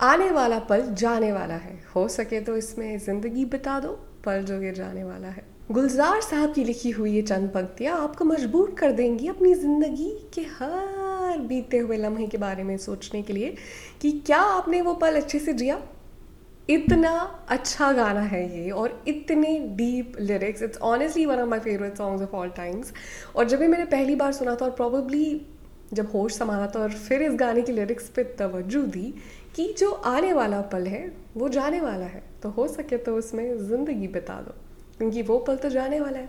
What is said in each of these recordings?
आने वाला पल जाने वाला है। हो सके तो इसमें ज़िंदगी बिता दो, पल जो ये जाने वाला है। गुलजार साहब की लिखी हुई ये चंद पंक्तियाँ आपको मजबूर कर देंगी अपनी ज़िंदगी के हर बीते हुए लम्हे के बारे में सोचने के लिए कि क्या आपने वो पल अच्छे से जिया? इतना अच्छा गाना है ये और इतने deep lyrics it's honestly one of my favourite songs of all times और जब भी मैंने पहली बार सुना था और प्रॉबली जब होश संभाला था और फिर इस गाने की लिरिक्स पे तवज्जो दी कि जो आने वाला पल है, वो जाने वाला है। तो हो सके तो उसमें ज़िंदगी बिता दो, क्योंकि वो पल तो जाने वाला है।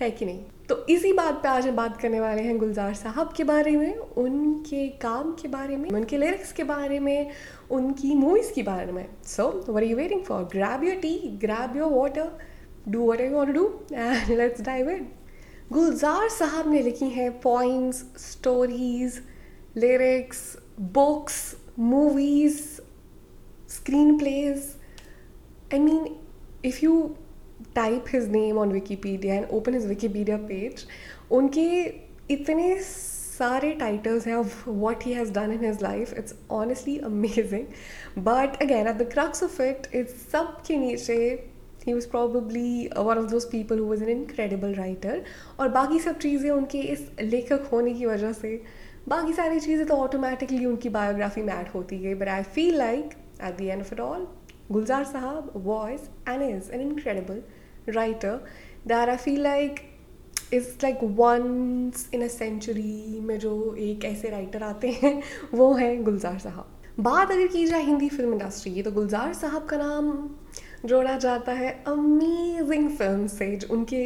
है कि नहीं? तो इसी बात पे आज हम बात करने वाले हैं गुलजार साहब के बारे में, उनके काम के बारे में, उनके लिरिक्स के बारे में, उनकी मूवीज़ के बारे में। So were you waiting for grab your tea grab your water do what you do and let's dive in Gulzar Sahab ने लिखी हैं points stories lyrics books movies screenplays I mean if you type his name on Wikipedia and open his Wikipedia page उनके इतने सारे titles हैं of what he has done in his life it's honestly amazing but again at the crux of it it's सब के नीचे ही was probably one of those people who was an incredible writer और बाकी सब चीज़ें उनके इस लेखक होने की वजह से, बाकी सारी चीज़ें तो ऑटोमेटिकली उनकी बायोग्राफी में ऐड होती गई but I feel like at the end of it all Gulzar Sahab was and is an incredible writer that I feel like is like once in a century में जो एक ऐसे writer आते हैं, वो हैं गुलजार साहब बात अगर की जाए हिंदी फ़िल्म इंडस्ट्री की तो गुलजार साहब का नाम जोड़ा जाता है अमेजिंग फ़िल्म से उनके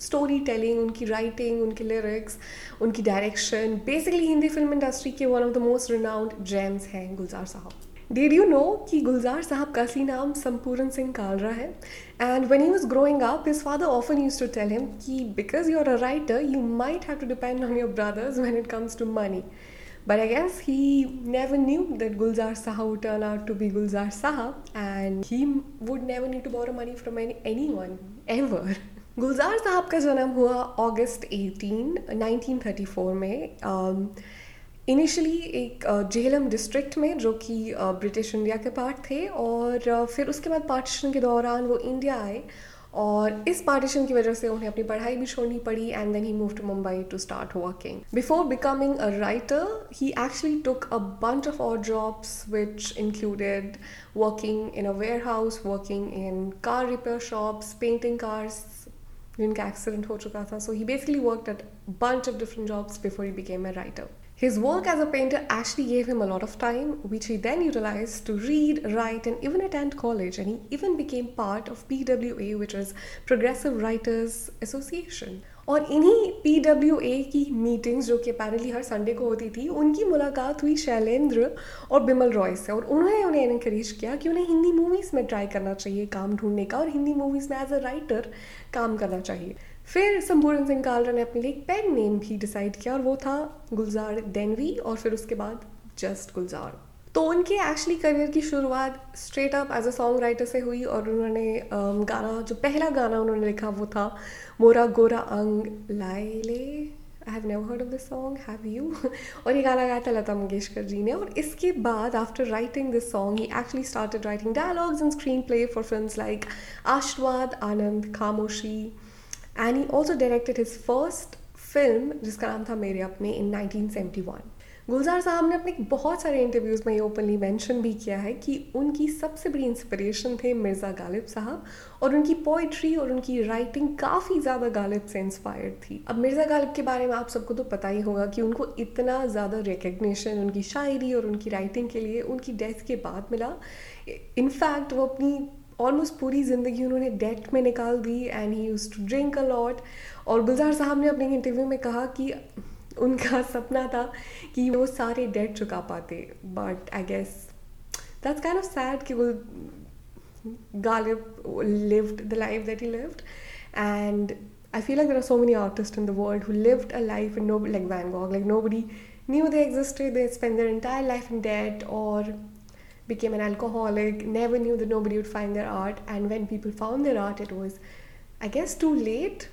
स्टोरी टेलिंग उनकी राइटिंग उनके लिरिक्स उनकी direction basically Hindi film industry के one of the most renowned gems हैं गुलजार साहब. डेड यू नो कि गुलजार साहब का असली नाम संपूर्ण सिंह कालरा है? And when he was growing up his father often use to tell him कि because you are a writer you might have to depend on your brothers when it comes to money but I guess he never knew that Gulzar Sahab would turn out to be Gulzar Sahab and he would never need to borrow money from any, anyone ever. Gulzar Sahab का जन्म हुआ अगस्त 18, 1934 में um, initially एक Jhelum district में जो कि British India के part थे और फिर उसके बाद पार्टीशन के दौरान वो इंडिया आए और इस पार्टीशन की वजह से उन्हें अपनी पढ़ाई भी छोड़नी पड़ी and then he move to Mumbai to start working before becoming a writer he actually took a bunch of odd jobs which included working in a warehouse working in car repair shops painting cars जिनका accident हो चुका था. So he basically work at bunch of different jobs before he became a writer His work as a painter actually gave him a lot of time, which he then utilized to read, write, and even attend college. And he even became part of PWA, which is Progressive Writers Association. और इन्हीं P W A की meetings जो कि apparently हर Sunday को होती थी, उनकी मुलाकात हुई शैलेंद्र और बिमल रॉय से। और उन्होंने उन्हें इनक्रेज किया कि उन्हें हिंदी मूवीज़ में ट्राई करना चाहिए काम ढूँढने का और हिंदी मूवीज़ में एज अ राइटर काम करना चाहिए। फिर संपूर्ण सिंह कालरा ने अपने लिए एक पेन नेम भी डिसाइड किया और वो था गुलजार देनवी और फिर उसके बाद जस्ट गुलजार। तो उनके एक्चुअली करियर की शुरुआत straight up as a song writer से हुई और उन्होंने um, गाना जो पहला गाना उन्होंने लिखा वो था मोरा गोरा अंग लाइले I have never heard of this song have you और ये गाना गाया था लता मंगेशकर जी ने। और इसके बाद after writing this song he actually started writing dialogues and screenplay for film like Ashirwad Anand Khamoshi and he also directed his first film जिसका नाम था मेरे अपने इन 1971 गुलजार साहब ने अपने बहुत सारे इंटरव्यूज़ में ये ओपनली मेंशन भी किया है कि उनकी सबसे बड़ी इंस्पिरेशन थे मिर्ज़ा गालिब साहब और उनकी पोइट्री और उनकी राइटिंग काफ़ी ज़्यादा गालिब से इंस्पायर्ड थी। अब मिर्ज़ा गालिब के बारे में आप सबको तो पता ही होगा कि उनको इतना ज़्यादा रिकग्निशन उनकी शायरी और उनकी राइटिंग के लिए उनकी डेथ के बाद मिला। इनफैक्ट वो अपनी ऑलमोस्ट पूरी ज़िंदगी उन्होंने डेट में निकाल दी and he use to drink a lot और गुलजार साहब ने अपने इंटरव्यू में कहा कि उनका सपना था कि वो सारे डेट चुका पाते but I guess that's kind of sad कि वो Galib lived the life that he lived and I feel like there are so many artists in the world who lived a life and nobody like Van Gogh like nobody knew they existed they spent their entire life in debt or became an alcoholic, never knew that nobody would find their art, and when people found their art, it was, I guess, too late.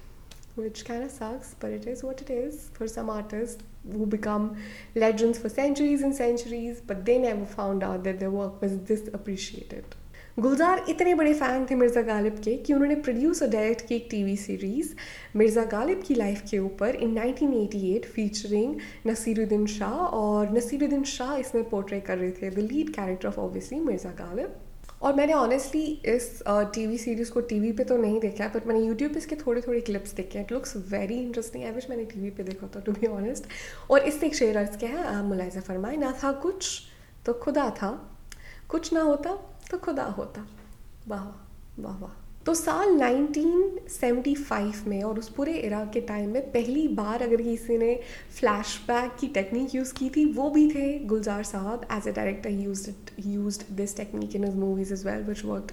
which kind of sucks, but it is what it is for some artists who become legends for centuries and centuries, but they never found out that their work was this appreciated. गुलजार इतने बड़े fan थे मिर्ज़ा गालिब के कि उन्होंने produce और direct की एक TV series Mirza Ghalib की लाइफ के ऊपर इन 1988 फीचरिंग नसीरुद्दीन शाह और नसीरुद्दीन शाह इसमें पोर्ट्रे कर रहे थे the lead character of obviously Mirza Ghalib और मैंने ऑनेस्टली इस टी वी सीरीज़ को टी वी पर तो नहीं देखा है बट मैंने यूट्यूब पर इसके थोड़े थोड़े क्लिप्स देखे हैं। It looks very interesting I wish मैंने टी वी पर देखा था टू बी ऑनेस्ट और इससे एक शेर अर्ज़ क्या है मुलायजा फरमाए, ना था कुछ तो खुदा था, कुछ ना होता तो खुदा होता। वाह वाह वाह। तो साल 1975 में और उस पूरे इरा के टाइम में पहली बार अगर किसी ने फ्लैशबैक की टेक्निक यूज़ की थी, वो भी थे Gulzar Sahab. As a director use use this technique in movies is well which work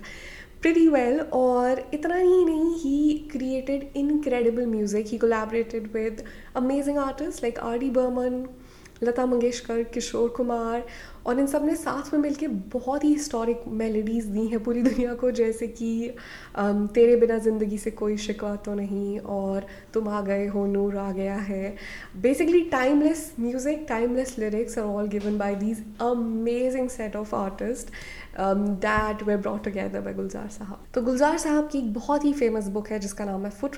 pretty well और इतना ही नहीं he created incredible music he collaborated with amazing artist like R D Burman Lata Mangeshkar, Kishore Kumar और इन सबने साथ में मिलके बहुत ही हिस्टोरिक मेलोडीज़ दी हैं पूरी दुनिया को, जैसे कि तेरे बिना ज़िंदगी से कोई शिकवा तो नहीं और तुम आ गए हो, नूर आ गया है। Basically timeless music timeless lyrics are all given by these amazing set of artist that were brought together by Gulzar Sahab तो गुलजार साहब की एक बहुत ही फ़ेमस बुक है, जिसका नाम है foot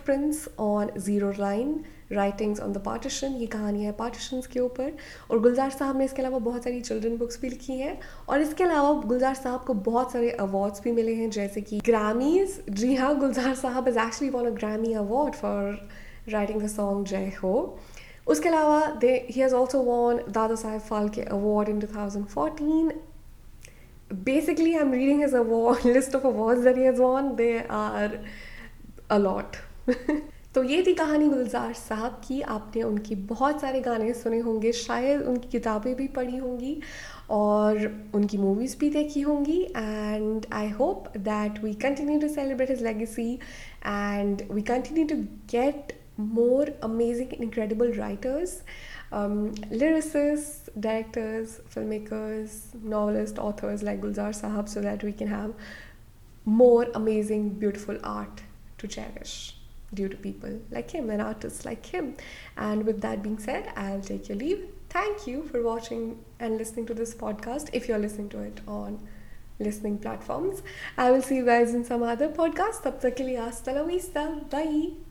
on zero line writings on the partition ये कहानी है पार्टीशन के ऊपर। और गुलजार साहब ने इसके अलावा बहुत सारी चिल्ड्रन बुक्स भी लिखी हैं। और इसके अलावा गुलजार साहब को बहुत सारे अवार्ड्स भी मिले हैं, जैसे कि ग्रामीज जी हाँ गुलजार साहब is actually won a Grammy award for writing the song Jai Ho उसके अलावा they he has also won Dadasaheb Phalke award in 2014 basically, i'm reading his award, list of awards that he has won. They are a lot. तो ये थी कहानी गुलजार साहब की। आपने उनकी बहुत सारे गाने सुने होंगे, शायद उनकी किताबें भी पढ़ी होंगी और उनकी मूवीज़ भी देखी होंगी। And I hope that we continue to celebrate his legacy and we continue to get more amazing incredible writers lyricists directors film makers novelist authors like Gulzar sahab so that we can have more amazing beautiful art to cherish due to people like him and artists like him. And with that being said, I'll take your leave. Thank you for watching and listening to this podcast if you're listening to it on listening platforms. I will see you guys in some other podcast. Tab tak ke liye vista. Bye.